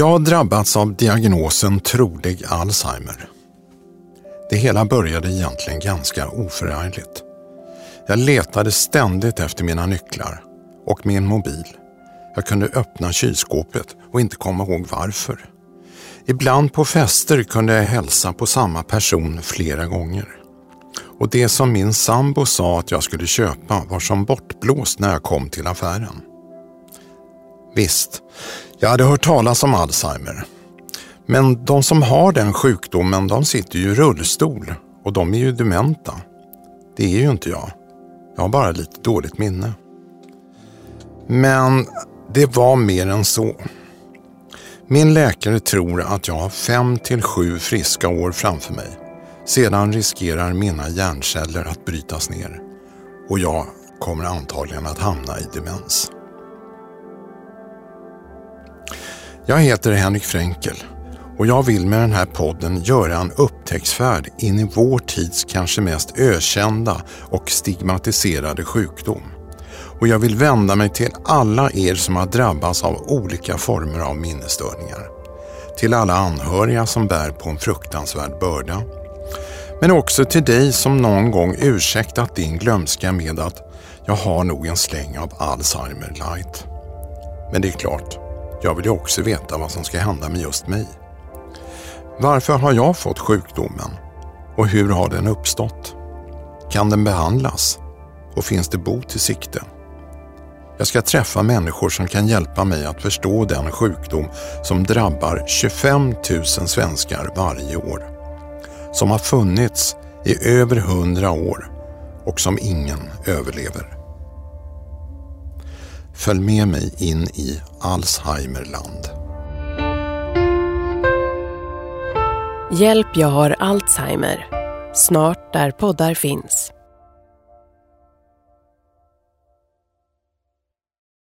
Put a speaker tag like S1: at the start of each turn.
S1: Jag har drabbats av diagnosen trolig Alzheimer. Det hela började egentligen ganska oförargligt. Jag letade ständigt efter mina nycklar och min mobil. Jag kunde öppna kylskåpet och inte komma ihåg varför. Ibland på fester kunde jag hälsa på samma person flera gånger. Och det som min sambo sa att jag skulle köpa var som bortblåst när jag kom till affären. Visst, jag hade hört talas om Alzheimer. Men de som har den sjukdomen de sitter ju i rullstol och de är ju dementa. Det är ju inte jag. Jag har bara lite dåligt minne. Men det var mer än så. Min läkare tror att jag har fem till sju friska år framför mig. Sedan riskerar mina hjärnceller att brytas ner och jag kommer antagligen att hamna i demens. Jag heter Henrik Fränkel och jag vill med den här podden göra en upptäcktsfärd in i vår tids kanske mest ökända och stigmatiserade sjukdom. Och jag vill vända mig till alla er som har drabbats av olika former av minnesstörningar. Till alla anhöriga som bär på en fruktansvärd börda. Men också till dig som någon gång ursäktat din glömska med att jag har nog en släng av Alzheimer light. Men det är klart, jag vill ju också veta vad som ska hända med just mig. Varför har jag fått sjukdomen? Och hur har den uppstått? Kan den behandlas? Och finns det bot i sikte? Jag ska träffa människor som kan hjälpa mig att förstå den sjukdom som drabbar 25 000 svenskar varje år. Som har funnits i över 100 år och som ingen överlever. Följ med mig in i Alzheimerland.
S2: Hjälp, jag har Alzheimer. Snart där poddar finns.